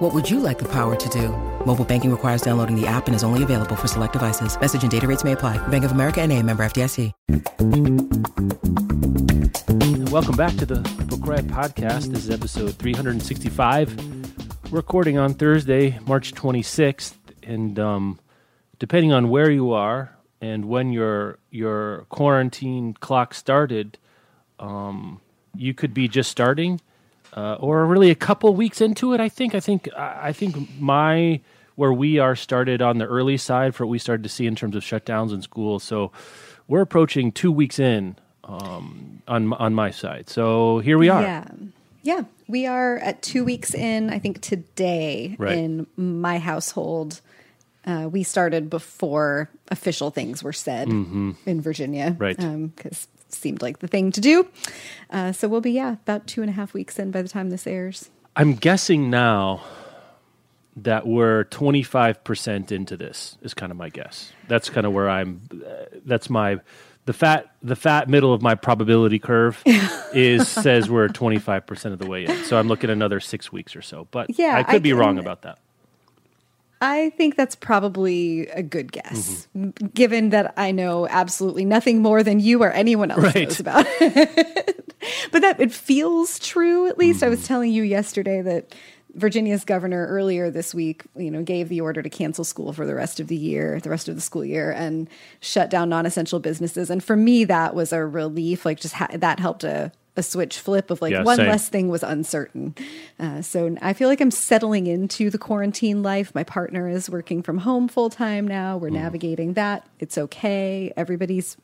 What would you like the power to do? Mobile banking requires downloading the app and is only available for select devices. Message and data rates may apply. Bank of America and a member FDIC. Welcome back to the Book Riot Podcast. This is episode 365. recording on Thursday, March 26th. And um, depending on where you are and when your your quarantine clock started, um, you could be just starting uh, or really a couple weeks into it. I think. I think. I think my where we are started on the early side for what we started to see in terms of shutdowns in schools. So we're approaching two weeks in um, on on my side. So here we are. Yeah. Yeah, we are at two weeks in. I think today Right. in my household, uh, we started before official things were said in Virginia, Mm-hmm. Right. Because it seemed like the thing to do. Uh, so we'll be yeah about two and a half weeks in by the time this airs. I'm guessing now that we're 25% into this is kind of my guess. That's kind of where I'm uh, that's my the fat the fat middle of my probability curve is says we're 25% of the way in. So I'm looking another 6 weeks or so. But Yeah, I could I be wrong about that. I think that's probably a good guess, Mm-hmm. given that I know absolutely nothing more than you or anyone else Right. knows about it. but that it feels true. At least I Mm-hmm. was telling you yesterday that Virginia's governor earlier this week, you know, gave the order to cancel school for the rest of the year, the rest of the school year, and shut down non-essential businesses. And for me, that was a relief. Like just ha- that helped a. A switch flip of like Yeah, one same. less thing was uncertain. Uh, so I feel like I'm settling into the quarantine life. My partner is working from home full time now. Mm. We're navigating that. It's okay. Everybody's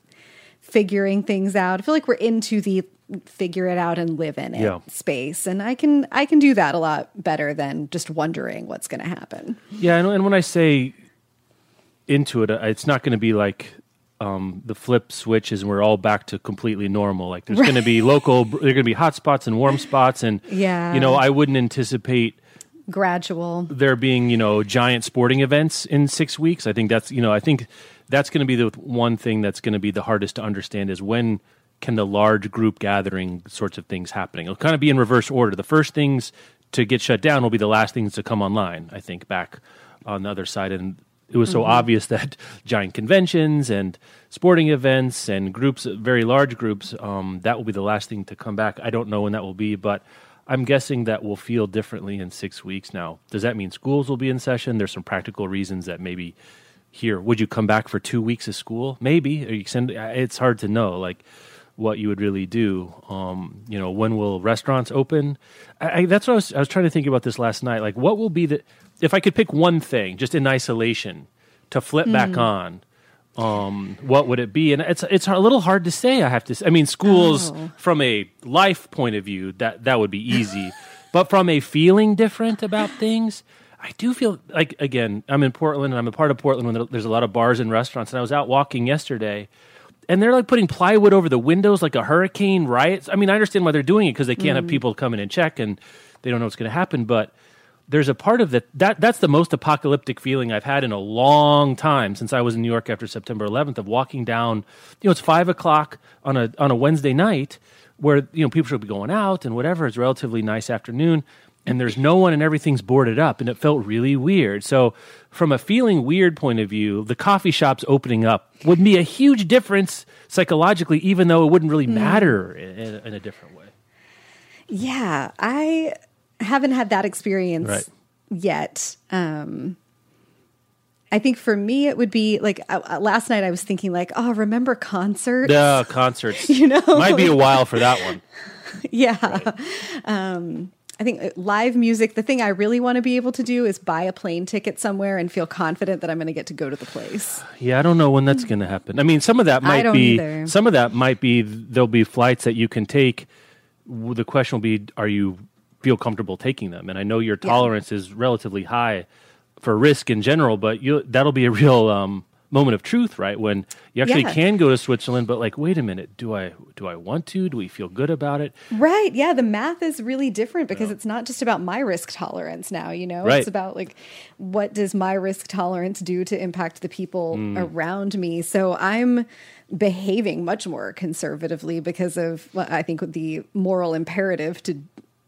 figuring things out. I feel like we're into the figure it out and live in it Yeah. space, and I can I can do that a lot better than just wondering what's going to happen. Yeah, and, and when I say into it, uh, it's not going to be like um, the flip switches and we're all back to completely normal. Like there's going to be local, there are going to be hot spots and warm spots, and Yeah. you know, I wouldn't anticipate Gradual. there being you know giant sporting events in six weeks. I think that's you know I think that's going to be the one thing that's going to be the hardest to understand is when can the large group gathering sorts of things happening. It'll kind of be in reverse order. The first things to get shut down will be the last things to come online. I think back on the other side and. It was so obvious that giant conventions and sporting events and groups, very large groups, um, that will be the last thing to come back. I don't know when that will be, but I'm guessing that will feel differently in six weeks now. Does that mean schools will be in session? There's some practical reasons that maybe here, would you come back for two weeks of school? Maybe. Send, it's hard to know, like what you would really do. Um, you know, when will restaurants open? I, I, that's what I was, I was trying to think about this last night. Like, what will be the, if I could pick one thing just in isolation to flip back on, um, what would it be? And it's it's a little hard to say. I have to. Say. I mean, schools Oh. from a life point of view that that would be easy, but from a feeling different about things, I do feel like again I'm in Portland and I'm a part of Portland when there's a lot of bars and restaurants. And I was out walking yesterday, and they're like putting plywood over the windows like a hurricane riot. I mean, I understand why they're doing it because they can't have people come in and check and they don't know what's going to happen, but there's a part of that that that's the most apocalyptic feeling I've had in a long time since I was in New York after September 11th of walking down. You know, it's five o'clock on a on a Wednesday night where you know people should be going out and whatever. It's a relatively nice afternoon, and there's no one and everything's boarded up, and it felt really weird. So, from a feeling weird point of view, the coffee shops opening up would be a huge difference psychologically, even though it wouldn't really hmm. matter in, in a different way. Yeah, I haven't had that experience Right. yet. Um, I think for me, it would be like uh, last night. I was thinking like, oh, remember concerts? Yeah, concerts. You know, might be a while for that one. yeah. Um, I think uh, live music. The thing I really want to be able to do is buy a plane ticket somewhere and feel confident that I'm going to get to go to the place. Yeah, I don't know when that's going to happen. I mean, some of that might be either. some of that might be there'll be flights that you can take. The question will be, are you feel comfortable taking them? And I know your Yeah. tolerance is relatively high for risk in general, but you that'll be a real um, moment of truth, right? When you actually Yeah. can go to Switzerland, but like, wait a minute, do I do I want to? Do we feel good about it? Right. Yeah. The math is really different because it's not just about my risk tolerance now, you know? Right. It's about like, what does my risk tolerance do to impact the people Mm. around me? So I'm behaving much more conservatively because of, well, I think, the moral imperative to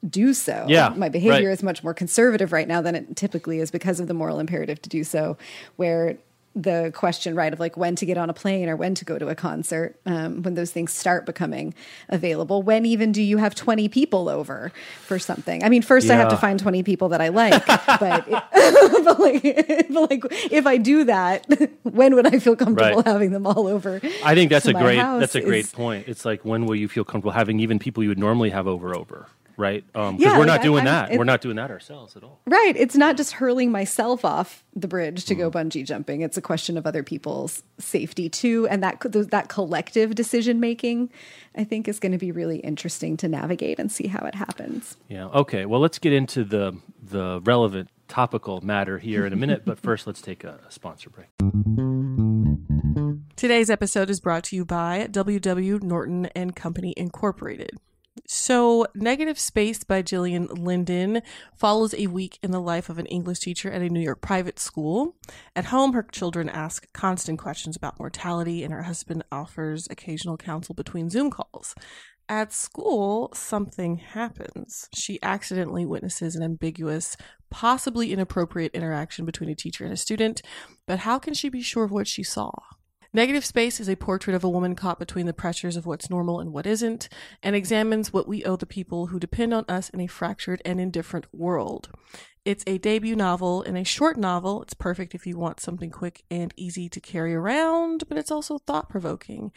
do so. Yeah, My behavior right. is much more conservative right now than it typically is because of the moral imperative to do so, where the question, right, of like when to get on a plane or when to go to a concert, um, when those things start becoming available. When even do you have 20 people over for something? I mean, first I have to find 20 people that I like, but, it, but, like, but like if I do that, when would I feel comfortable Right. having them all over? I think that's a great that's a great is- point. It's like when will you feel comfortable having even people you would normally have over over, right? Because Yeah, we're like, not I- doing I'm- that. it- we're not doing that ourselves at all. Right. It's not just hurling myself off the bridge to Mm. go bungee jumping. It's a question of other people's safety too, and that that collective decision making, I think, is going to be really interesting to navigate and see how it happens. Yeah. Okay. Well, let's get into the the relevant topical matter here in a minute, but first let's take a, a sponsor break. Today's episode is brought to you by WW Norton and Company Incorporated. So, Negative Space by Gillian Linden follows a week in the life of an English teacher at a New York private school. At home, her children ask constant questions about mortality, and her husband offers occasional counsel between Zoom calls. At school, something happens. She accidentally witnesses an ambiguous, possibly inappropriate interaction between a teacher and a student, but how can she be sure of what she saw? Negative Space is a portrait of a woman caught between the pressures of what's normal and what isn't, and examines what we owe the people who depend on us in a fractured and indifferent world. It's a debut novel and a short novel. It's perfect if you want something quick and easy to carry around, but it's also thought provoking.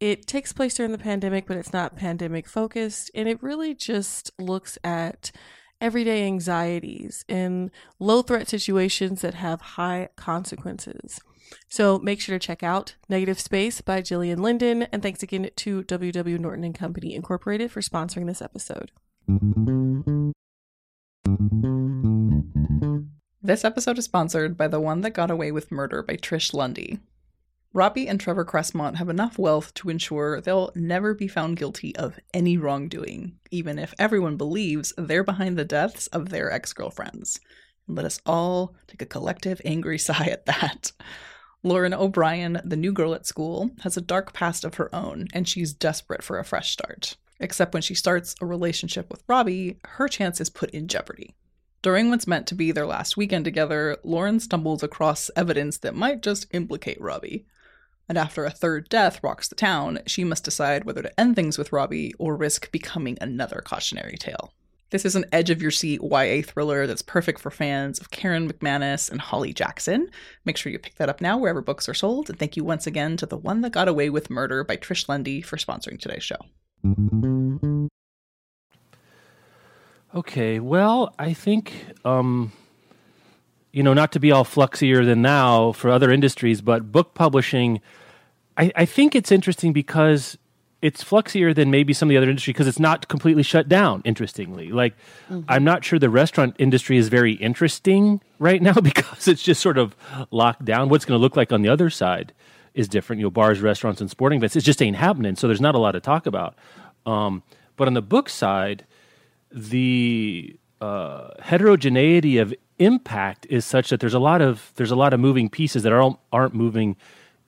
It takes place during the pandemic, but it's not pandemic focused, and it really just looks at everyday anxieties in low threat situations that have high consequences. So make sure to check out Negative Space by Gillian Linden. And thanks again to WW Norton and Company Incorporated for sponsoring this episode. This episode is sponsored by The One That Got Away with Murder by Trish Lundy. Robbie and Trevor Cressmont have enough wealth to ensure they'll never be found guilty of any wrongdoing, even if everyone believes they're behind the deaths of their ex girlfriends. Let us all take a collective angry sigh at that. Lauren O'Brien, the new girl at school, has a dark past of her own, and she's desperate for a fresh start. Except when she starts a relationship with Robbie, her chance is put in jeopardy. During what's meant to be their last weekend together, Lauren stumbles across evidence that might just implicate Robbie. And after a third death rocks the town, she must decide whether to end things with Robbie or risk becoming another cautionary tale. This is an edge of your seat YA thriller that's perfect for fans of Karen McManus and Holly Jackson. Make sure you pick that up now wherever books are sold. And thank you once again to The One That Got Away with Murder by Trish Lundy for sponsoring today's show. Okay, well, I think um, you know, not to be all fluxier than now for other industries, but book publishing, I, I think it's interesting because it's fluxier than maybe some of the other industry because it's not completely shut down. Interestingly, like I'm not sure the restaurant industry is very interesting right now because it's just sort of locked down. What's going to look like on the other side is different. You know, bars, restaurants, and sporting events. It just ain't happening. So there's not a lot to talk about. Um, but on the book side, the uh, heterogeneity of impact is such that there's a lot of there's a lot of moving pieces that aren't aren't moving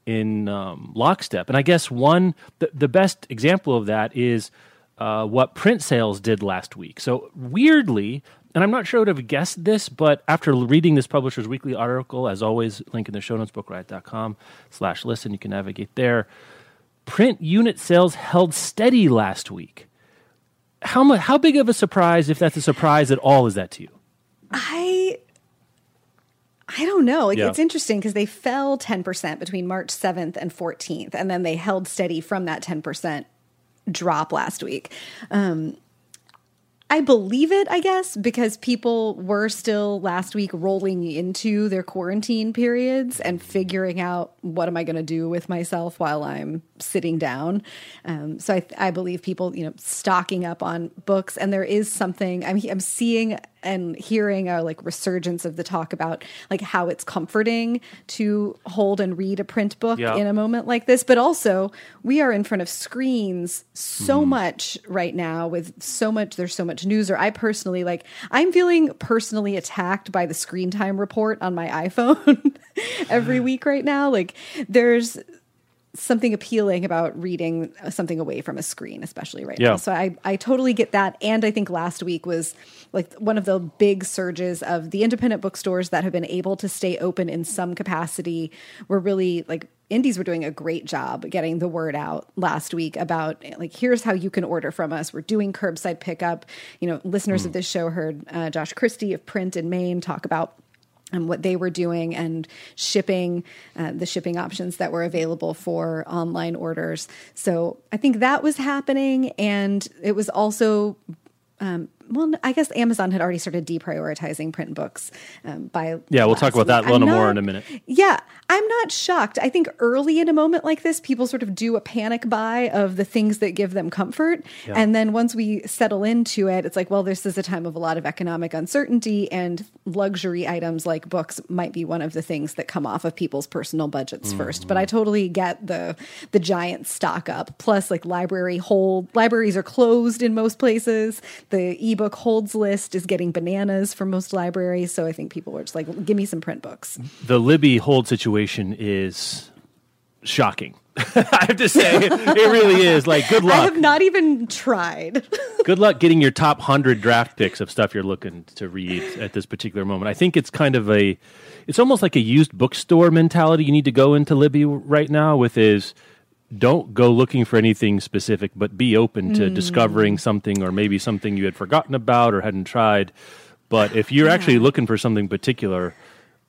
in um, lockstep. And I guess one the, the best example of that is uh, what print sales did last week. So weirdly, and I'm not sure I would have guessed this, but after reading this Publisher's Weekly article, as always, link in the show notes, bookriot.com slash listen, you can navigate there. Print unit sales held steady last week. How much? How big of a surprise, if that's a surprise at all, is that to you? I I don't know. Like Yeah. it's interesting because they fell 10% between March 7th and 14th and then they held steady from that 10% drop last week. Um I believe it, I guess, because people were still last week rolling into their quarantine periods and figuring out what am I going to do with myself while I'm sitting down. Um, so I, I believe people, you know, stocking up on books, and there is something I'm I'm seeing and hearing a like resurgence of the talk about like how it's comforting to hold and read a print book Yeah. in a moment like this but also we are in front of screens so Mm-hmm. much right now with so much there's so much news or i personally like i'm feeling personally attacked by the screen time report on my iphone every week right now like there's something appealing about reading something away from a screen, especially right Yeah. now. So I, I totally get that. And I think last week was like one of the big surges of the independent bookstores that have been able to stay open in some capacity were really like indies were doing a great job getting the word out last week about like here's how you can order from us we're doing curbside pickup you know listeners of this show heard uh, josh christie of print in maine talk about and what they were doing and shipping uh, the shipping options that were available for online orders. So i think that was happening and it was also um, well, I guess Amazon had already started deprioritizing print books um, by. Yeah, we'll talk about that a little I'm more in a minute. Yeah, I'm not shocked. I think early in a moment like this, people sort of do a panic buy of the things that give them comfort. And then once we settle into it, it's like, well, this is a time of a lot of economic uncertainty, and luxury items like books might be one of the things that come off of people's personal budgets first. But I totally get the the giant stock up. Plus, like library hold libraries are closed in most places. The ebook holds list is getting bananas for most libraries. So I think people were just like, give me some print books. The Libby hold situation is shocking. I have to say, it really is. Like, good luck. I have not even tried. good luck getting your top 100 draft picks of stuff you're looking to read at this particular moment. I think it's kind of a it's almost like a used bookstore mentality you need to go into Libby right now with is don't go looking for anything specific but be open to discovering something or maybe something you had forgotten about or hadn't tried. But if you're actually looking for something particular,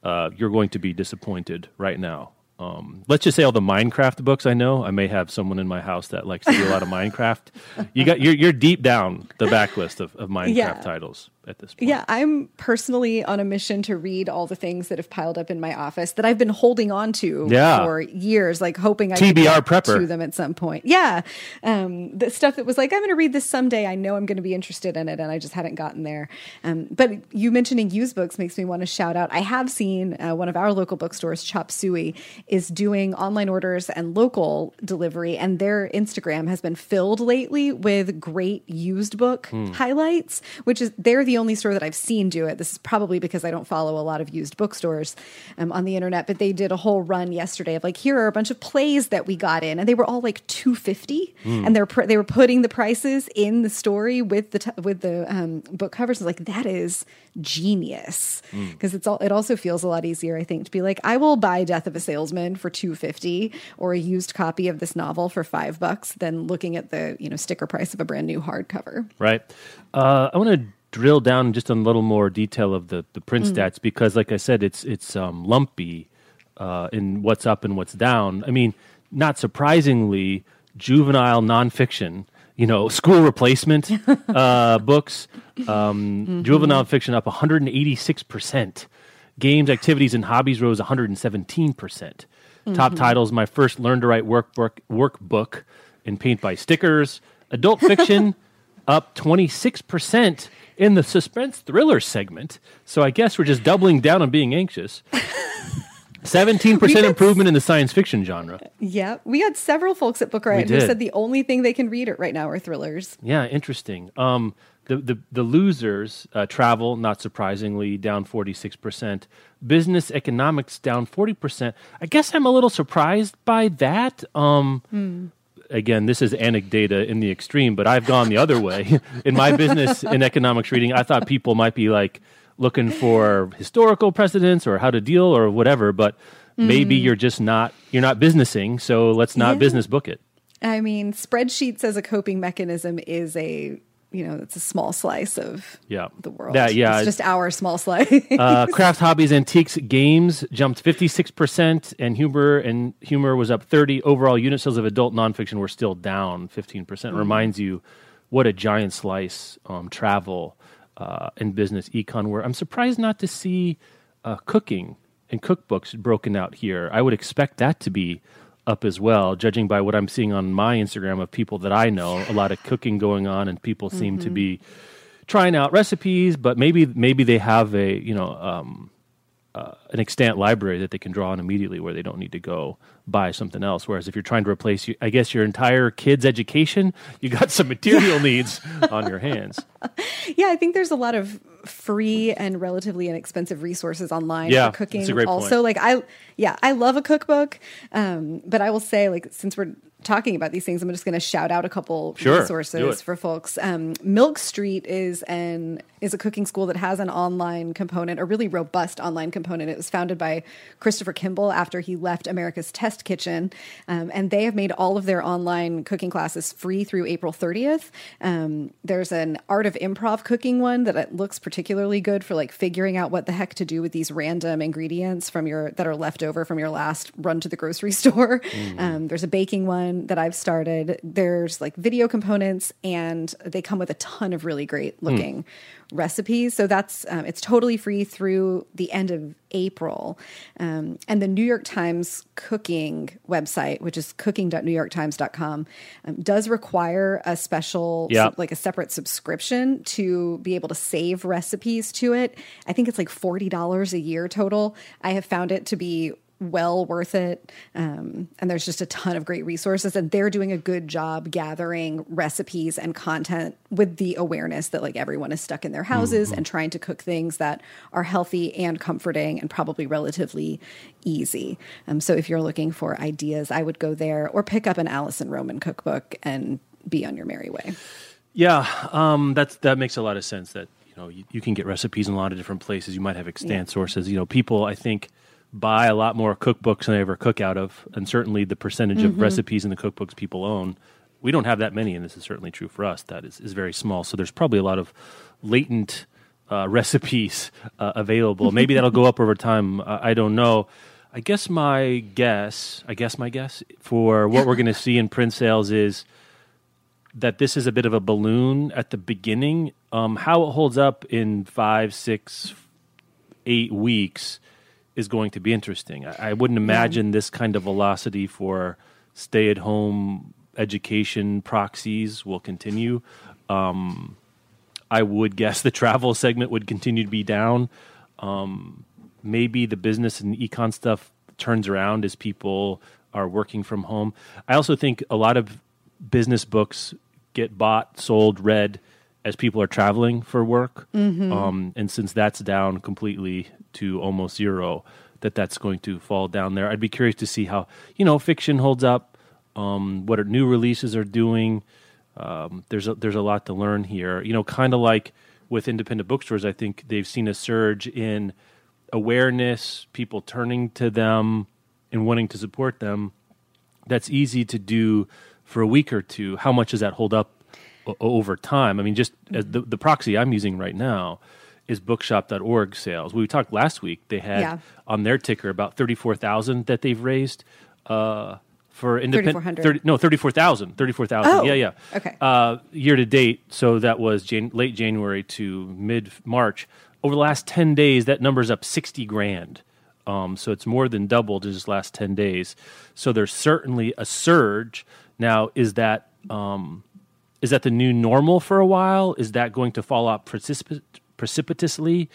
uh, you're going to be disappointed right now. Um, let's just say all the Minecraft books I know. I may have someone in my house that likes to do a lot of Minecraft. You got you're you're deep down the backlist of, of Minecraft Yeah. titles at this point. Yeah, I'm personally on a mission to read all the things that have piled up in my office that I've been holding on to Yeah. for years, like hoping I could TBR prepper. to them at some point. Yeah, um, the stuff that was like I'm going to read this someday. I know I'm going to be interested in it, and I just hadn't gotten there. Um, but you mentioning used books makes me want to shout out. I have seen uh, one of our local bookstores, Chop Suey, is doing online orders and local delivery, and their Instagram has been filled lately with great used book Hmm. highlights, which is they're the only store that I've seen do it. This is probably because I don't follow a lot of used bookstores um, on the internet, but they did a whole run yesterday of like here are a bunch of plays that we got in, and they were all like two fifty, Hmm. and they're pr- they were putting the prices in the story with the t- with the um, book covers. I was like that is genius Hmm. because it's all it also feels a lot easier I think to be like I will buy Death of a Salesman for two fifty or a used copy of this novel for five bucks than looking at the you know sticker price of a brand new hardcover. right? Uh, I want to drill down just on a little more detail of the, the print Mm. stats because, like I said, it's it's um, lumpy uh, in what's up and what's down. I mean, not surprisingly, juvenile nonfiction, you know, school replacement uh, books, um, Mm-hmm. juvenile fiction up 186 percent. Games, activities, and hobbies rose 117 percent. Mm-hmm. Top titles: My first learn to write workbook workbook in paint by stickers. Adult fiction up 26% in the suspense thriller segment. So I guess we're just doubling down on being anxious. 17% improvement in the science fiction genre. Yeah, we had several folks at Book Riot who said the only thing they can read it right now are thrillers. Yeah, interesting. Um, the, the, the losers, uh, travel, not surprisingly, down 46%. Business economics down 40%. I guess I'm a little surprised by that. Um, Again, this is anecdata in the extreme, but I've gone the other way. in my business and economics reading, I thought people might be like looking for historical precedents or how to deal or whatever, but maybe mm-hmm. you're just not you're not businessing, so let's not Yeah. business book it. I mean, spreadsheets as a coping mechanism is a you know it's a small slice of Yeah. the world. That- yeah, it's just our small slice. uh, craft hobbies, antiques, games jumped 56%, and humor and humor was up 30. Overall, unit sales of adult nonfiction were still down 15%. Reminds you what a giant slice um, travel uh, and business econ were. I'm surprised not to see uh, cooking and cookbooks broken out here. I would expect that to be up as well, judging by what I'm seeing on my Instagram of people that I know. A lot of cooking going on, and people seem to be trying out recipes, but maybe maybe they have a you know um, uh, an extant library that they can draw on immediately, where they don't need to go buy something else. Whereas if you're trying to replace, you, I guess your entire kid's education, you got some material needs on your hands. Yeah, I think there's a lot of free and relatively inexpensive resources online Yeah, for cooking. that's a great also, point. like I, yeah, I love a cookbook, um, but I will say, like, since we're talking about these things, I'm just going to shout out a couple Sure, resources for folks. Um, Milk Street is an is a cooking school that has an online component, a really robust online component. It was founded by Christopher Kimball after he left America's Test Kitchen, um, and they have made all of their online cooking classes free through April 30th. Um, there's an art of improv cooking one that it looks particularly good for like figuring out what the heck to do with these random ingredients from your that are left over from your last run to the grocery store. Um, there's a baking one that I've started. There's like video components, and they come with a ton of really great looking recipes. So that's um, it's totally free through the end of April. Um, and the New York Times cooking website, which is cooking.newyorktimes.com, um, does require a special, Yeah. like a separate subscription to be able to save recipes to it. I think it's like $40 a year total. I have found it to be well worth it. Um, and there's just a ton of great resources, and they're doing a good job gathering recipes and content with the awareness that like everyone is stuck in their houses and trying to cook things that are healthy and comforting and probably relatively easy. Um, so if you're looking for ideas, I would go there or pick up an Alison Roman cookbook and be on your merry way. Yeah, um, that's that makes a lot of sense. That you know you, you can get recipes in a lot of different places. You might have extant Yeah. sources. You know, people I think buy a lot more cookbooks than they ever cook out of, and certainly the percentage Mm-hmm. of recipes in the cookbooks people own. We don't have that many, and this is certainly true for us. That is, is very small. So there's probably a lot of latent uh, recipes uh, available. Maybe that'll go up over time. Uh, I don't know. I guess my guess, I guess my guess for what we're going to see in print sales is that this is a bit of a balloon at the beginning. Um, how it holds up in five, six, eight weeks is going to be interesting. I, I wouldn't imagine this kind of velocity for stay at home education proxies will continue. Um, I would guess the travel segment would continue to be down. Um, maybe the business and econ stuff turns around as people are working from home. I also think a lot of business books get bought, sold, read as people are traveling for work. Um, and since that's down completely to almost zero, that that's going to fall down there. I'd be curious to see how you know fiction holds up. Um, what are new releases are doing. Um, there's a, there's a lot to learn here. You know, kind of like with independent bookstores, I think they've seen a surge in awareness, people turning to them and wanting to support them. That's easy to do for a week or two. How much does that hold up over time? I mean, just as the, the proxy I'm using right now is bookshop.org sales. We talked last week. They had Yeah. on their ticker about 34,000 that they've raised uh, for independent 3,400. 30, no 34,000 34,000 Oh, yeah yeah okay. uh, year to date so that was Jan- late January to mid March over the last 10 days that number's up 60 grand um, so it's more than doubled in just last 10 days so there's certainly a surge now is that um, is that the new normal for a while is that going to fall out precipit- precipitously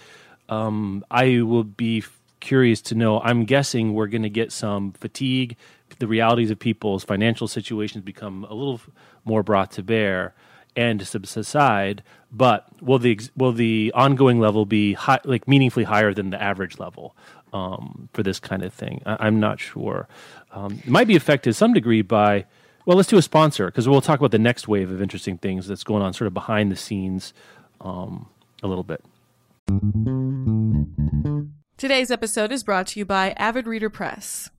um, I will be curious to know. I'm guessing we're going to get some fatigue. The realities of people's financial situations become a little more brought to bear and subside. But will the will the ongoing level be high, like meaningfully higher than the average level um, for this kind of thing? I- I'm not sure. Um, it might be affected to some degree by. Well, let's do a sponsor because we'll talk about the next wave of interesting things that's going on, sort of behind the scenes, um, a little bit. Today's episode is brought to you by Avid Reader Press.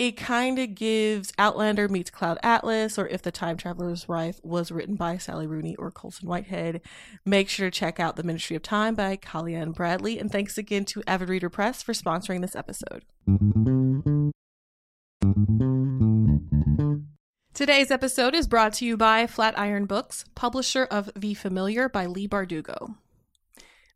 it kind of gives Outlander meets Cloud Atlas, or If the Time Traveler's Wife was written by Sally Rooney or Colson Whitehead. Make sure to check out The Ministry of Time by Kaliane Bradley. And thanks again to Avid Reader Press for sponsoring this episode. Today's episode is brought to you by Flatiron Books, publisher of The Familiar by Leigh Bardugo.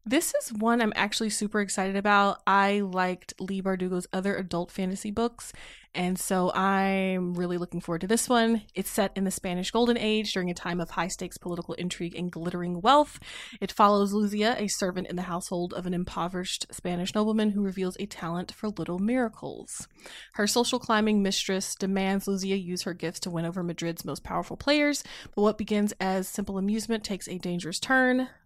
This is one I'm actually super excited about. I liked Leigh Bardugo's other adult fantasy books, and so I'm really looking forward to this one. It's set in the Spanish Golden Age during a time of high stakes political intrigue and glittering wealth. It follows Luzia, a servant in the household of an impoverished Spanish nobleman who reveals a talent for little miracles. Her social climbing mistress demands Luzia use her gifts to win over Madrid's most powerful players, but what begins as simple amusement takes a dangerous turn.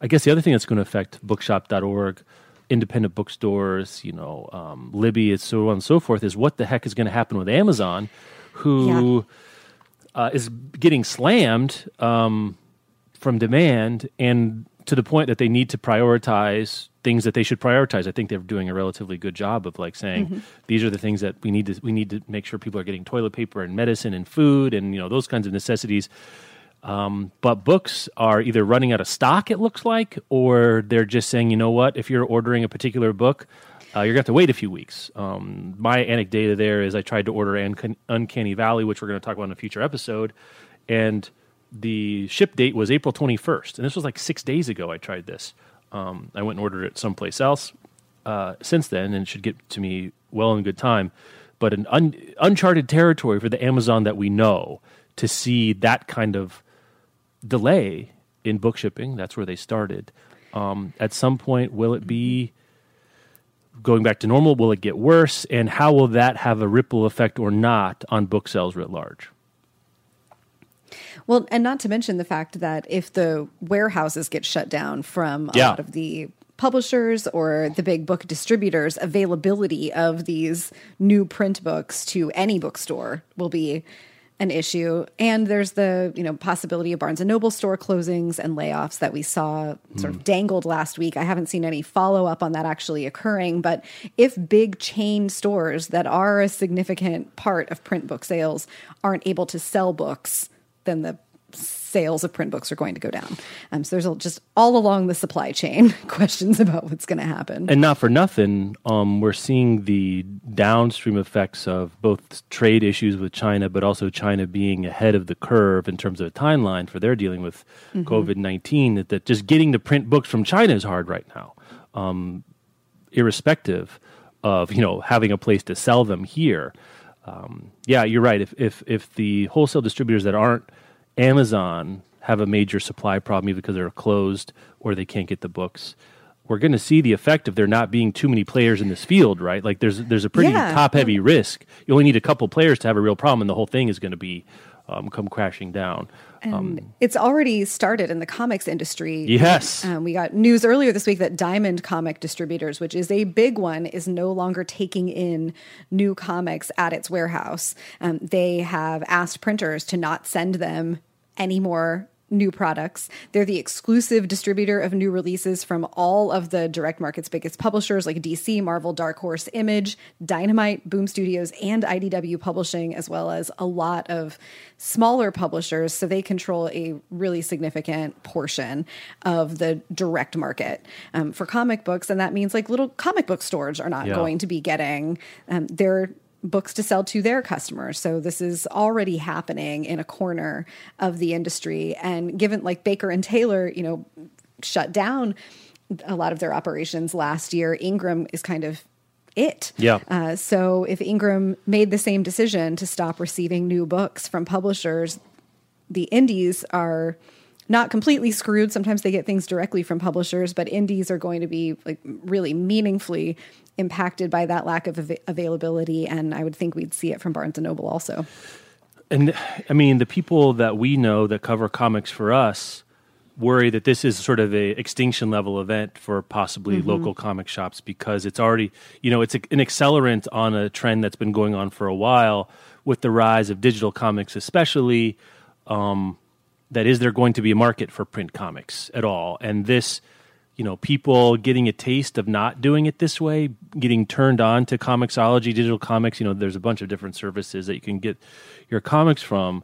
I guess the other thing that's going to affect bookshop.org, independent bookstores, you know, um, Libby, and so on and so forth, is what the heck is going to happen with Amazon, who yeah. uh, is getting slammed um, from demand and to the point that they need to prioritize things that they should prioritize. I think they're doing a relatively good job of like saying mm-hmm. these are the things that we need to we need to make sure people are getting toilet paper and medicine and food and you know those kinds of necessities um, but books are either running out of stock, it looks like, or they're just saying, you know what, if you're ordering a particular book, uh, you're going to have to wait a few weeks. Um, my anecdata there is I tried to order Uncan- Uncanny Valley, which we're going to talk about in a future episode, and the ship date was April 21st. And this was like six days ago I tried this. Um, I went and ordered it someplace else uh, since then, and it should get to me well in good time. But an un- uncharted territory for the Amazon that we know to see that kind of delay in book shipping. That's where they started. Um, at some point, will it be going back to normal? Will it get worse? And how will that have a ripple effect or not on book sales writ large? Well, and not to mention the fact that if the warehouses get shut down from a yeah. lot of the publishers or the big book distributors, availability of these new print books to any bookstore will be an issue and there's the you know possibility of barnes and noble store closings and layoffs that we saw sort of hmm. dangled last week i haven't seen any follow-up on that actually occurring but if big chain stores that are a significant part of print book sales aren't able to sell books then the sales of print books are going to go down. Um, so there's just all along the supply chain questions about what's going to happen. And not for nothing, um, we're seeing the downstream effects of both trade issues with China, but also China being ahead of the curve in terms of a timeline for their dealing with mm-hmm. COVID 19. That, that just getting to print books from China is hard right now, um, irrespective of you know having a place to sell them here. Um, yeah, you're right. If if if the wholesale distributors that aren't Amazon have a major supply problem either because they're closed or they can't get the books. We're going to see the effect of there not being too many players in this field, right? Like there's there's a pretty yeah. top heavy risk. You only need a couple players to have a real problem, and the whole thing is going to be um, come crashing down. And um, it's already started in the comics industry. Yes. Um, we got news earlier this week that Diamond Comic Distributors, which is a big one, is no longer taking in new comics at its warehouse. Um, they have asked printers to not send them any more new products. They're the exclusive distributor of new releases from all of the direct market's biggest publishers like DC, Marvel, Dark Horse, Image, Dynamite, Boom Studios, and IDW Publishing, as well as a lot of smaller publishers. So they control a really significant portion of the direct market um, for comic books. And that means like little comic book stores are not yeah. going to be getting um, their books to sell to their customers. So this is already happening in a corner of the industry. And given like Baker and Taylor, you know, shut down a lot of their operations last year, Ingram is kind of it. Yeah. Uh, so if Ingram made the same decision to stop receiving new books from publishers, the indies are not completely screwed. Sometimes they get things directly from publishers, but indies are going to be like really meaningfully impacted by that lack of av- availability. And I would think we'd see it from Barnes and Noble also. And I mean, the people that we know that cover comics for us worry that this is sort of a extinction level event for possibly Mm-hmm. local comic shops because it's already, you know, it's a, an accelerant on a trend that's been going on for a while with the rise of digital comics, especially. Um, that is there going to be a market for print comics at all? And this, you know, people getting a taste of not doing it this way, getting turned on to Comixology, digital comics, you know, there's a bunch of different services that you can get your comics from.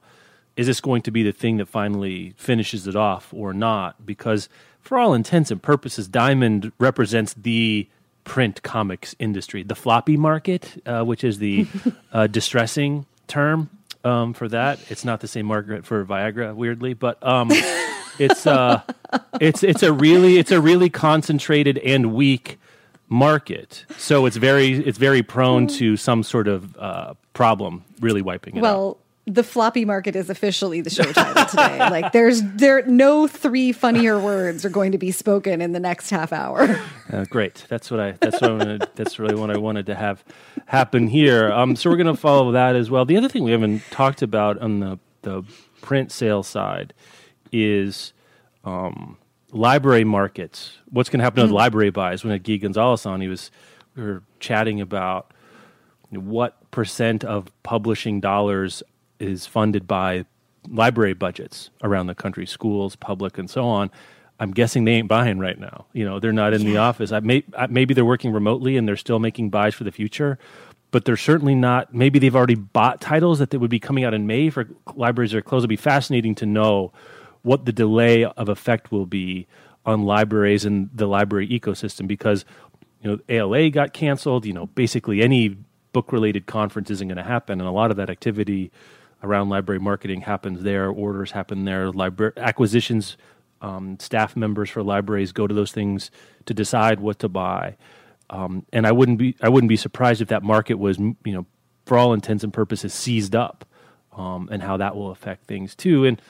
Is this going to be the thing that finally finishes it off or not? Because for all intents and purposes, Diamond represents the print comics industry, the floppy market, uh, which is the uh, distressing term um, for that. It's not the same market for Viagra, weirdly, but um, it's uh, it's it's a really it's a really concentrated and weak market. So it's very it's very prone to some sort of uh, problem really wiping it out. The floppy market is officially the show title today. like there's there no three funnier words are going to be spoken in the next half hour. Uh, great. That's what I. That's what I wanted. That's really what I wanted to have happen here. Um, so we're going to follow that as well. The other thing we haven't talked about on the the print sale side is um, library markets. What's going to happen to the library buys? When had Guy Gonzalez on, he was we were chatting about what percent of publishing dollars is funded by library budgets around the country, schools, public, and so on. I'm guessing they ain't buying right now. You know, they're not in the office. I may, I, maybe they're working remotely and they're still making buys for the future, but they're certainly not. Maybe they've already bought titles that they would be coming out in May for libraries that are closed. It'd be fascinating to know what the delay of effect will be on libraries and the library ecosystem because you know ALA got canceled. You know, basically any book related conference isn't going to happen, and a lot of that activity around library marketing happens there. Orders happen there. Library acquisitions, um, staff members for libraries go to those things to decide what to buy. Um, and I wouldn't be I wouldn't be surprised if that market was you know for all intents and purposes seized up, um, and how that will affect things too. And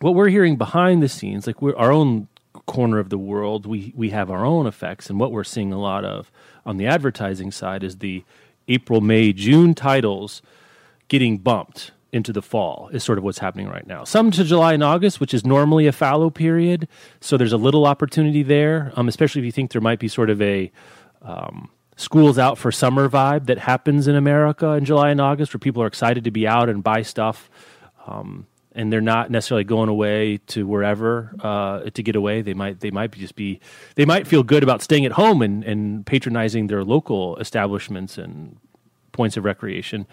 what we're hearing behind the scenes, like we're our own corner of the world, we we have our own effects, and what we're seeing a lot of on the advertising side is the April, May, June titles getting bumped into the fall is sort of what's happening right now. Some to July and August, which is normally a fallow period, so there's a little opportunity there, um, especially if you think there might be sort of a um, schools out for summer vibe that happens in America in July and August, where people are excited to be out and buy stuff. Um, and they're not necessarily going away to wherever uh, to get away. They might they might just be they might feel good about staying at home and, and patronizing their local establishments and points of recreation.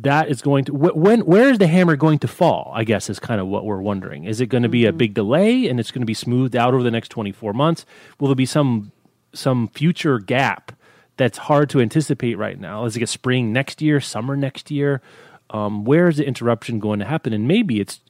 That is going to wh- when where is the hammer going to fall? I guess is kind of what we're wondering. Is it going to be a big delay and it's going to be smoothed out over the next twenty four months? Will there be some some future gap that's hard to anticipate right now? Is it a spring next year, summer next year? Um, where is the interruption going to happen? And maybe it's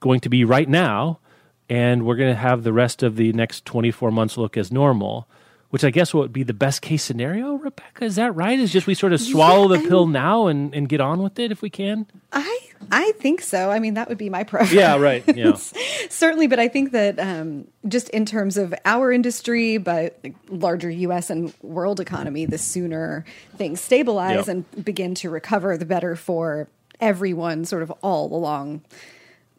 going to be right now, and we're going to have the rest of the next 24 months look as normal, which I guess would be the best case scenario, Rebecca. Is that right? Is just we sort of swallow the pill now and, and get on with it if we can? I I think so. I mean, that would be my preference. Yeah, right. Yeah. Certainly, but I think that um, just in terms of our industry, but larger U.S. and world economy, the sooner things stabilize Yep. and begin to recover, the better for everyone, sort of all along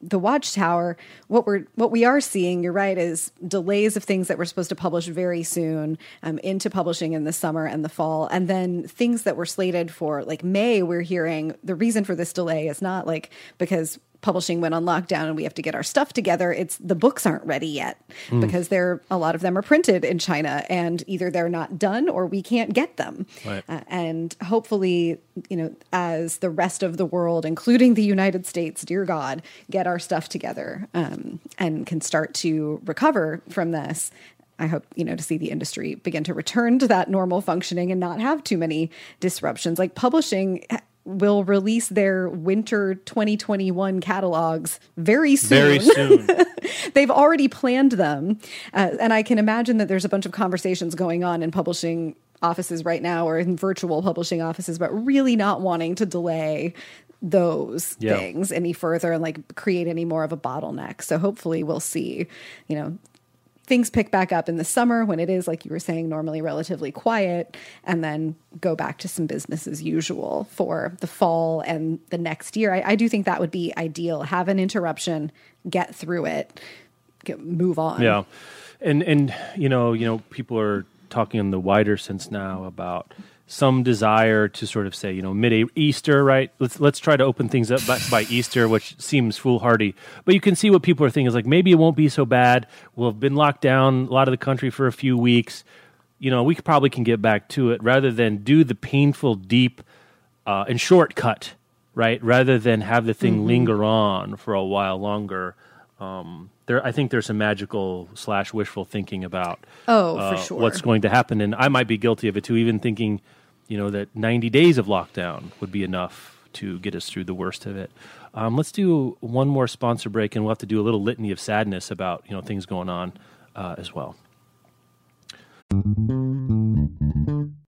the watchtower what we're what we are seeing you're right is delays of things that we're supposed to publish very soon um, into publishing in the summer and the fall. And then things that were slated for like may we're hearing the reason for this delay is not like because publishing went on lockdown and we have to get our stuff together it's the books aren't ready yet because they're a lot of them are printed in china and either they're not done or we can't get them. Right. Uh, and hopefully you know as the rest of the world including the united states dear god get our stuff together um, and can start to recover from this i hope you know to see the industry begin to return to that normal functioning and not have too many disruptions. Like publishing will release their winter 2021 catalogs very soon Very soon. they've already planned them uh, and i can imagine that there's a bunch of conversations going on in publishing offices right now or in virtual publishing offices, but really not wanting to delay those Yeah. things any further and like create any more of a bottleneck. So hopefully we'll see, you know, things pick back up in the summer when it is like you were saying normally relatively quiet and then go back to some business as usual for the fall and the next year. I, I do think that would be ideal. Have an interruption get through it get, move on. Yeah, and and you know you know people are talking in the wider sense now about some desire to sort of say you know mid Easter right? Let's let's try to open things up by, by Easter which seems foolhardy. But you can see what people are thinking. Is like maybe it won't be so bad. We'll have been locked down a lot of the country for a few weeks. You know we probably can get back to it rather than do the painful deep uh, and shortcut right? Rather than have the thing linger on for a while longer. Um, there i think there's some magical slash wishful thinking about Oh, uh, for sure. what's going to happen. And i might be guilty of it too even thinking you know that 90 days of lockdown would be enough to get us through the worst of it um, let's do one more sponsor break and we'll have to do a little litany of sadness about you know things going on uh, as well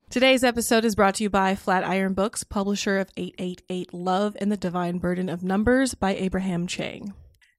Today's episode is brought to you by Flatiron Books, publisher of 888 Love and the Divine Burden of Numbers by Abraham Chang.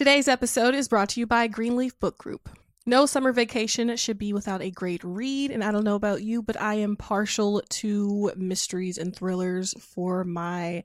Today's episode is brought to you by Greenleaf Book Group. No summer vacation should be without a great read, and I don't know about you, but I am partial to mysteries and thrillers for my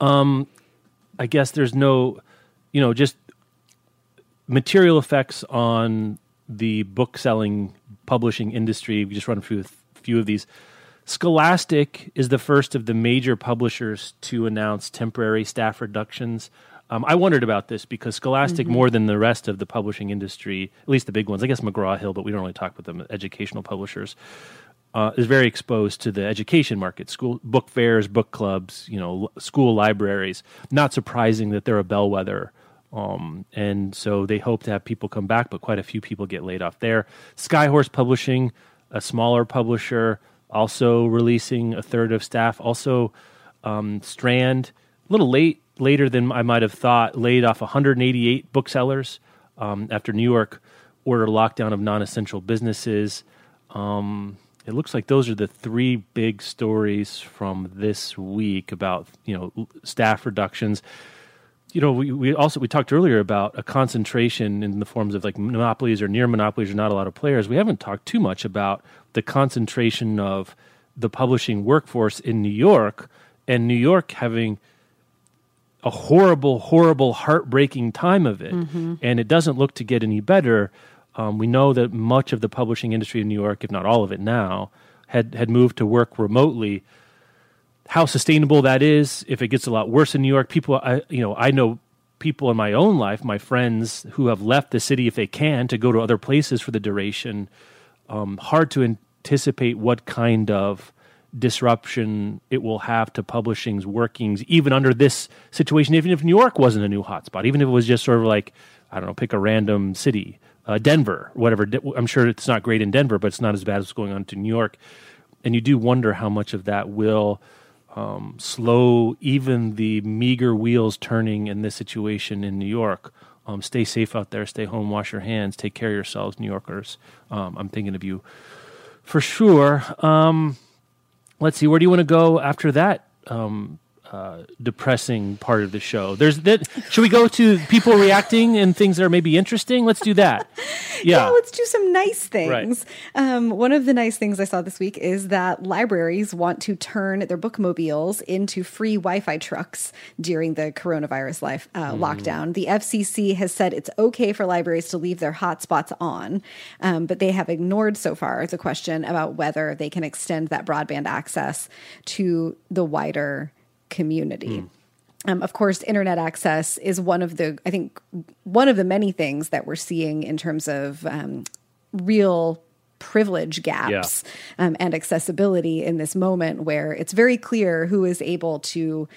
Um, I guess there's no, you know, just material effects on the book selling publishing industry. We just run through a few of these. Scholastic is the first of the major publishers to announce temporary staff reductions. Um, I wondered about this because Scholastic, more than the rest of the publishing industry, at least the big ones, I guess McGraw Hill, but we don't really talk about them, educational publishers, uh, is very exposed to the education market, school book fairs, book clubs, you know, school libraries. Not surprising that they're a bellwether, um, and so they hope to have people come back, but quite a few people get laid off there. Skyhorse Publishing, a smaller publisher, also releasing a third of staff. Also, um, Strand, a little late, later than I might have thought, laid off 188 booksellers um, after New York ordered lockdown of non-essential businesses. Um, it looks like those are the three big stories from this week about you know staff reductions. You know, we, we also we talked earlier about a concentration in the forms of like monopolies or near monopolies or not a lot of players. We haven't talked too much about the concentration of the publishing workforce in New York and New York having a horrible, horrible, heartbreaking time of it, mm-hmm. and it doesn't look to get any better. Um, we know that much of the publishing industry in New York, if not all of it now, had had moved to work remotely. How sustainable that is, if it gets a lot worse in New York, people, I, you know, I know people in my own life, my friends who have left the city if they can to go to other places for the duration. Um, hard to anticipate what kind of disruption it will have to publishing's workings, even under this situation, even if New York wasn't a new hotspot, even if it was just sort of like, I don't know, pick a random city, uh, Denver, whatever. I'm sure it's not great in Denver, but it's not as bad as what's going on to New York. And you do wonder how much of that will um, slow even the meager wheels turning in this situation in New York. Um, stay safe out there. Stay home. Wash your hands. Take care of yourselves, New Yorkers. Um, I'm thinking of you for sure. Um, let's see. Where do you want to go after that? Uh, depressing part of the show. There's that. Should we go to people reacting and things that are maybe interesting? Let's do that. Yeah, yeah let's do some nice things. Right. Um, one of the nice things I saw this week is that libraries want to turn their bookmobiles into free Wi-Fi trucks during the coronavirus life uh, mm. lockdown. The FCC has said it's okay for libraries to leave their hotspots on, um, but they have ignored so far the question about whether they can extend that broadband access to the wider community. Mm. Um, of course, internet access is one of the, I think, one of the many things that we're seeing in terms of um, real privilege gaps yeah. um, and accessibility in this moment where it's very clear who is able to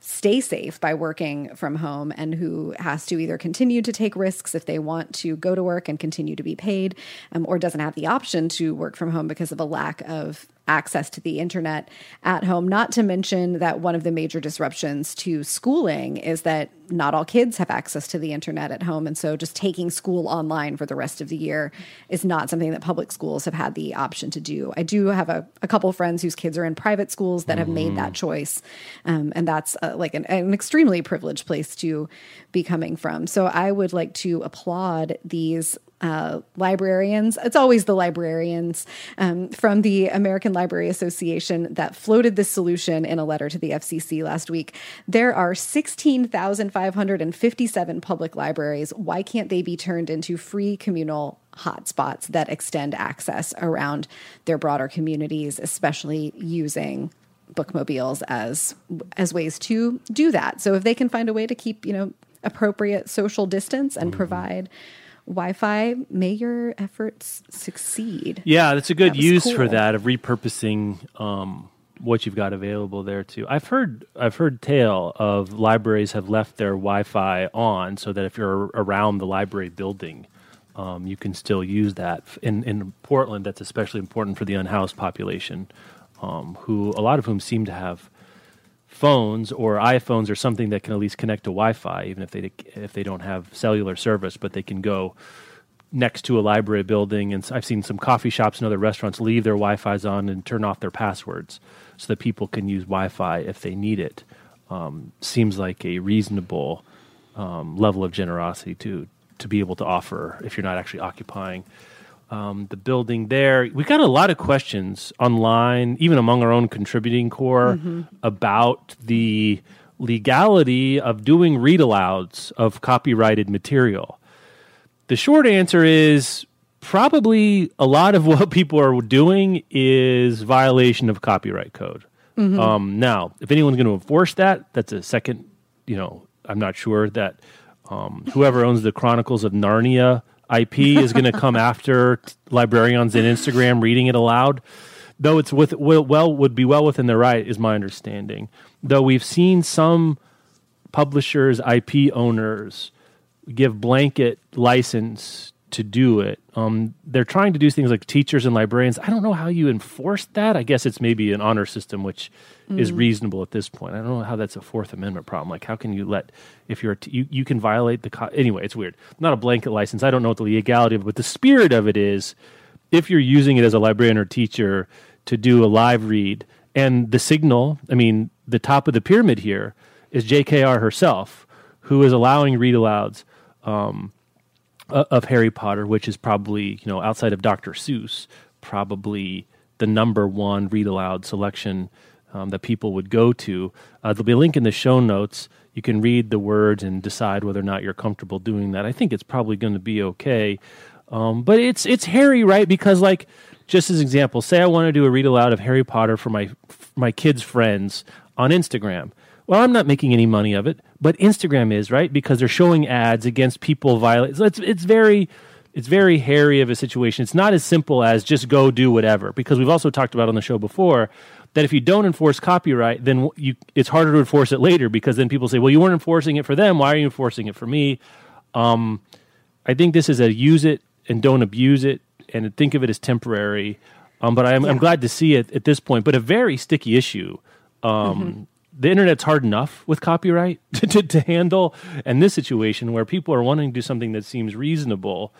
stay safe by working from home and who has to either continue to take risks if they want to go to work and continue to be paid um, or doesn't have the option to work from home because of a lack of access to the internet at home. Not to mention that one of the major disruptions to schooling is that not all kids have access to the internet at home. And so just taking school online for the rest of the year is not something that public schools have had the option to do. I do have a, a couple friends whose kids are in private schools that have mm. made that choice. Um, and that's uh, like an, an extremely privileged place to be coming from. So I would like to applaud these uh, librarians. It's always the librarians um, from the American Library Association that floated this solution in a letter to the FCC last week. There are 16,557 public libraries. Why can't they be turned into free communal hotspots that extend access around their broader communities, especially using bookmobiles as as ways to do that. So if they can find a way to keep, you know, appropriate social distance and mm-hmm. provide Wi-Fi, may your efforts succeed. Yeah, that's a good that use cool. for that of repurposing um, what you've got available there too. I've heard I've heard tale of libraries have left their Wi-Fi on so that if you're around the library building, um, you can still use that. In in Portland, that's especially important for the unhoused population, um, who a lot of whom seem to have phones or iPhones or something that can at least connect to Wi-Fi, even if they if they don't have cellular service, but they can go next to a library building. And I've seen some coffee shops and other restaurants leave their Wi-Fi's on and turn off their passwords so that people can use Wi-Fi if they need it. Um, seems like a reasonable um, level of generosity to to be able to offer if you're not actually occupying um, the building there. We got a lot of questions online, even among our own contributing corps, mm-hmm. about the legality of doing read alouds of copyrighted material. The short answer is probably a lot of what people are doing is violation of copyright code. Mm-hmm. Um, now, if anyone's going to enforce that, that's a second. You know, I'm not sure that um, whoever owns the Chronicles of Narnia IP is going to come after librarians in Instagram reading it aloud. Though it's with well would be well within their right, is my understanding. Though we've seen some publishers, IP owners give blanket license to do it. Um, they're trying to do things like teachers and librarians. I don't know how you enforce that. I guess it's maybe an honor system, which mm. is reasonable at this point. I don't know how that's a Fourth Amendment problem. Like, how can you let if you're t- you you can violate the co- anyway? It's weird. Not a blanket license. I don't know what the legality of it, but the spirit of it is if you're using it as a librarian or teacher to do a live read, and the signal. I mean, the top of the pyramid here is JKR herself, who is allowing read alouds. Um, of Harry Potter, which is probably you know outside of Dr. Seuss, probably the number one read aloud selection um, that people would go to. Uh, there'll be a link in the show notes. You can read the words and decide whether or not you're comfortable doing that. I think it's probably going to be okay. Um, but it's it's hairy, right? Because like just as an example, say I want to do a read aloud of Harry Potter for my my kids' friends on Instagram. Well, I'm not making any money of it, but Instagram is right because they're showing ads against people violate. So it's it's very it's very hairy of a situation. It's not as simple as just go do whatever because we've also talked about on the show before that if you don't enforce copyright, then you it's harder to enforce it later because then people say, well, you weren't enforcing it for them. Why are you enforcing it for me? Um, I think this is a use it and don't abuse it and think of it as temporary. Um, but I'm, yeah. I'm, glad to see it at this point. But a very sticky issue. Um, mm-hmm. The internet's hard enough with copyright to, to, to, handle, and this situation where people are wanting to do something that seems reasonable.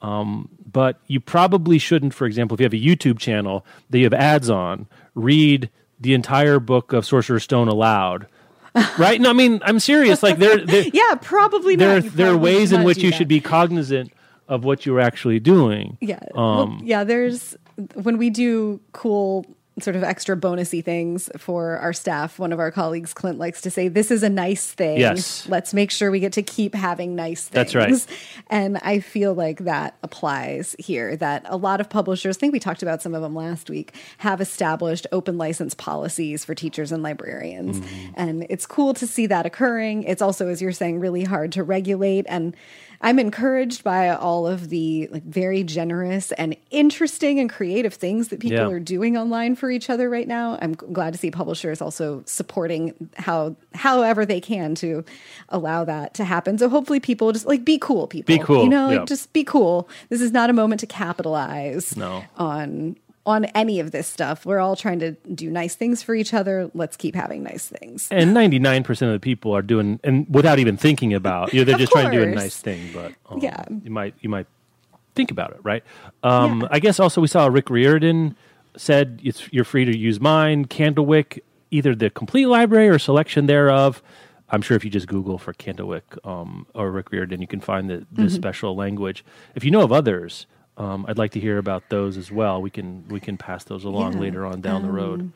Um, but you probably shouldn't, for example, if you have a YouTube channel that you have ads on, read the entire book of Sorcerer's Stone aloud. right? No, I mean I'm serious. Like there, yeah, probably there. Not. There are ways in which you that. should be cognizant of what you're actually doing. Yeah, um, well, yeah. There's when we do cool sort of extra bonusy things for our staff. One of our colleagues, Clint, likes to say, "This is a nice thing. Yes, let's make sure we get to keep having nice things." That's right. And I feel like that applies here. That a lot of publishers, I think we talked about some of them last week, have established open license policies for teachers and librarians, mm-hmm. and it's cool to see that occurring. It's also, as you're saying, really hard to regulate and I'm encouraged by all of the like very generous and interesting and creative things that people yeah. are doing online for each other right now. I'm glad to see publishers also supporting how however they can to allow that to happen. So hopefully people just like be cool people. Be cool. You know, like just be cool. This is not a moment to capitalize no. on on any of this stuff. We're all trying to do nice things for each other. Let's keep having nice things. And 99% of the people are doing and without even thinking about, you know, they're just course. trying to do a nice thing, but um, yeah. you might you might think about it, right? Um, yeah. I guess also we saw Rick Riordan said it's you're free to use mine, Candlewick, either the complete library or selection thereof. I'm sure if you just Google for Candlewick um, or Rick Riordan, you can find the, the mm-hmm. special language. If you know of others, um, I'd like to hear about those as well. We can we can pass those along yeah. later on down um, the road.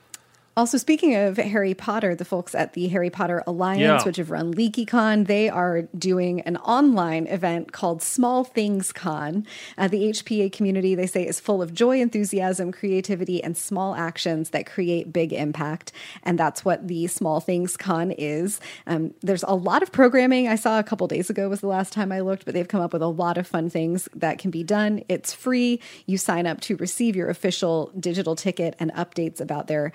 Also, speaking of Harry Potter, the folks at the Harry Potter Alliance, yeah. which have run LeakyCon, they are doing an online event called Small Things Con. Uh, the HPA community, they say, is full of joy, enthusiasm, creativity, and small actions that create big impact. And that's what the Small Things Con is. Um, there's a lot of programming. I saw a couple days ago was the last time I looked, but they've come up with a lot of fun things that can be done. It's free. You sign up to receive your official digital ticket and updates about their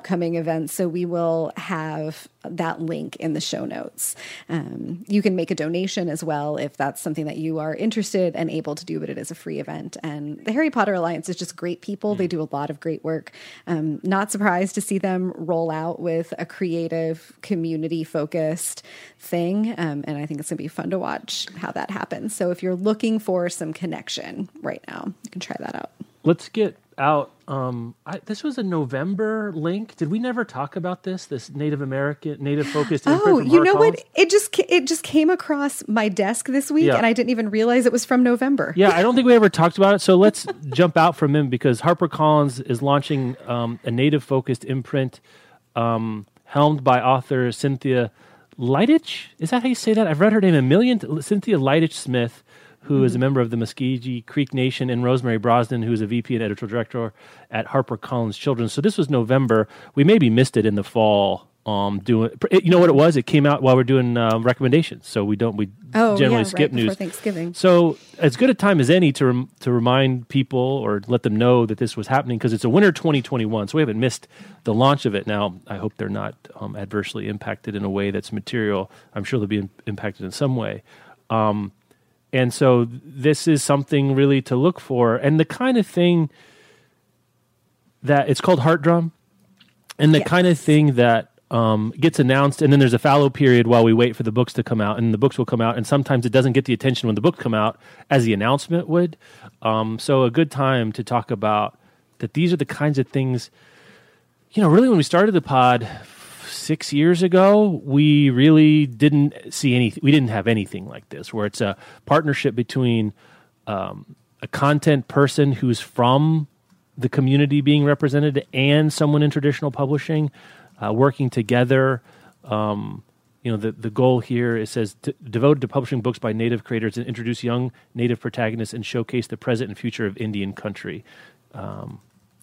upcoming events. So we will have that link in the show notes. Um, you can make a donation as well if that's something that you are interested and able to do, but it is a free event. And the Harry Potter Alliance is just great people. They do a lot of great work. Um, not surprised to see them roll out with a creative, community focused thing. Um, and I think it's going to be fun to watch how that happens. So if you're looking for some connection right now, you can try that out. Let's get out. Um, I, this was a November link. Did we never talk about this? This Native American, Native focused. Oh, you know what? It just it just came across my desk this week, yeah. and I didn't even realize it was from November. Yeah, I don't think we ever talked about it. So let's jump out from him because HarperCollins is launching um, a Native focused imprint, um, helmed by author Cynthia Leitich. Is that how you say that? I've read her name a million. Cynthia Leitich Smith who mm-hmm. is a mm-hmm. member of the Muscogee Creek Nation, and Rosemary Brosnan, who is a VP and editorial director at HarperCollins Children's. So this was November. We maybe missed it in the fall. Um, doing you know what it was? It came out while we're doing uh, recommendations, so we don't we oh, generally yeah, skip right news. Thanksgiving. So as good a time as any to rem- to remind people or let them know that this was happening because it's a winter 2021, so we haven't missed the launch of it. Now I hope they're not um, adversely impacted in a way that's material. I'm sure they'll be in- impacted in some way. Um, and so this is something really to look for. And the kind of thing that it's called Heartdrum, and the yes. kind of thing that um, gets announced, and then there's a fallow period while we wait for the books to come out, and the books will come out, and sometimes it doesn't get the attention when the book come out as the announcement would. Um, so a good time to talk about that. These are the kinds of things. You know, really, when we started the pod six years ago, we really didn't see any. We didn't have anything like this, where it's a partnership between um, a content person who's from the community being represented and someone in traditional publishing uh, working together. Um, you know the the goal here it says t- devoted to publishing books by native creators and introduce young native protagonists and showcase the present and future of Indian country. Um,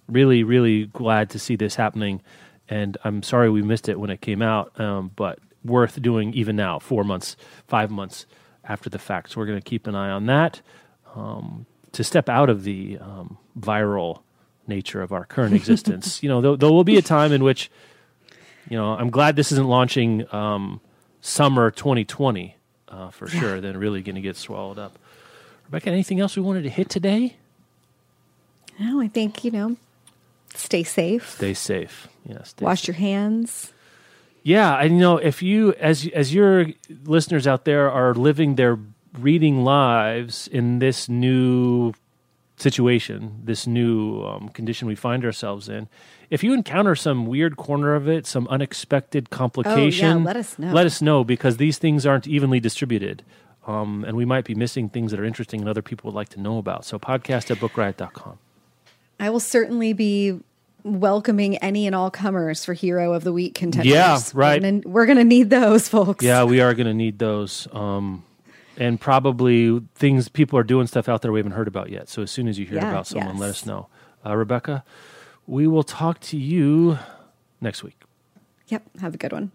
really, really glad to see this happening, and I'm sorry we missed it when it came out, um, but worth doing even now, four months, five months after the fact. So we're going to keep an eye on that um, to step out of the um, viral nature of our current existence. you know, there, there will be a time in which, you know, I'm glad this isn't launching um, summer 2020 uh, for yeah. sure. Then really going to get swallowed up. Rebecca, anything else we wanted to hit today? No, I think you know, stay safe. Stay safe. Yes. Yeah, Wash safe. your hands. Yeah, I know if you as as your listeners out there are living their reading lives in this new situation, this new um, condition we find ourselves in, if you encounter some weird corner of it, some unexpected complication, oh, yeah, let us know. Let us know because these things aren't evenly distributed. Um, and we might be missing things that are interesting and other people would like to know about. So podcast at bookriot.com. I will certainly be welcoming any and all comers for Hero of the Week contenders. Yeah, right. We're going to need those, folks. Yeah, we are going to need those. Um, and probably things people are doing stuff out there we haven't heard about yet. So as soon as you hear yeah, about someone, yes. let us know. Uh, Rebecca, we will talk to you next week. Yep. Have a good one.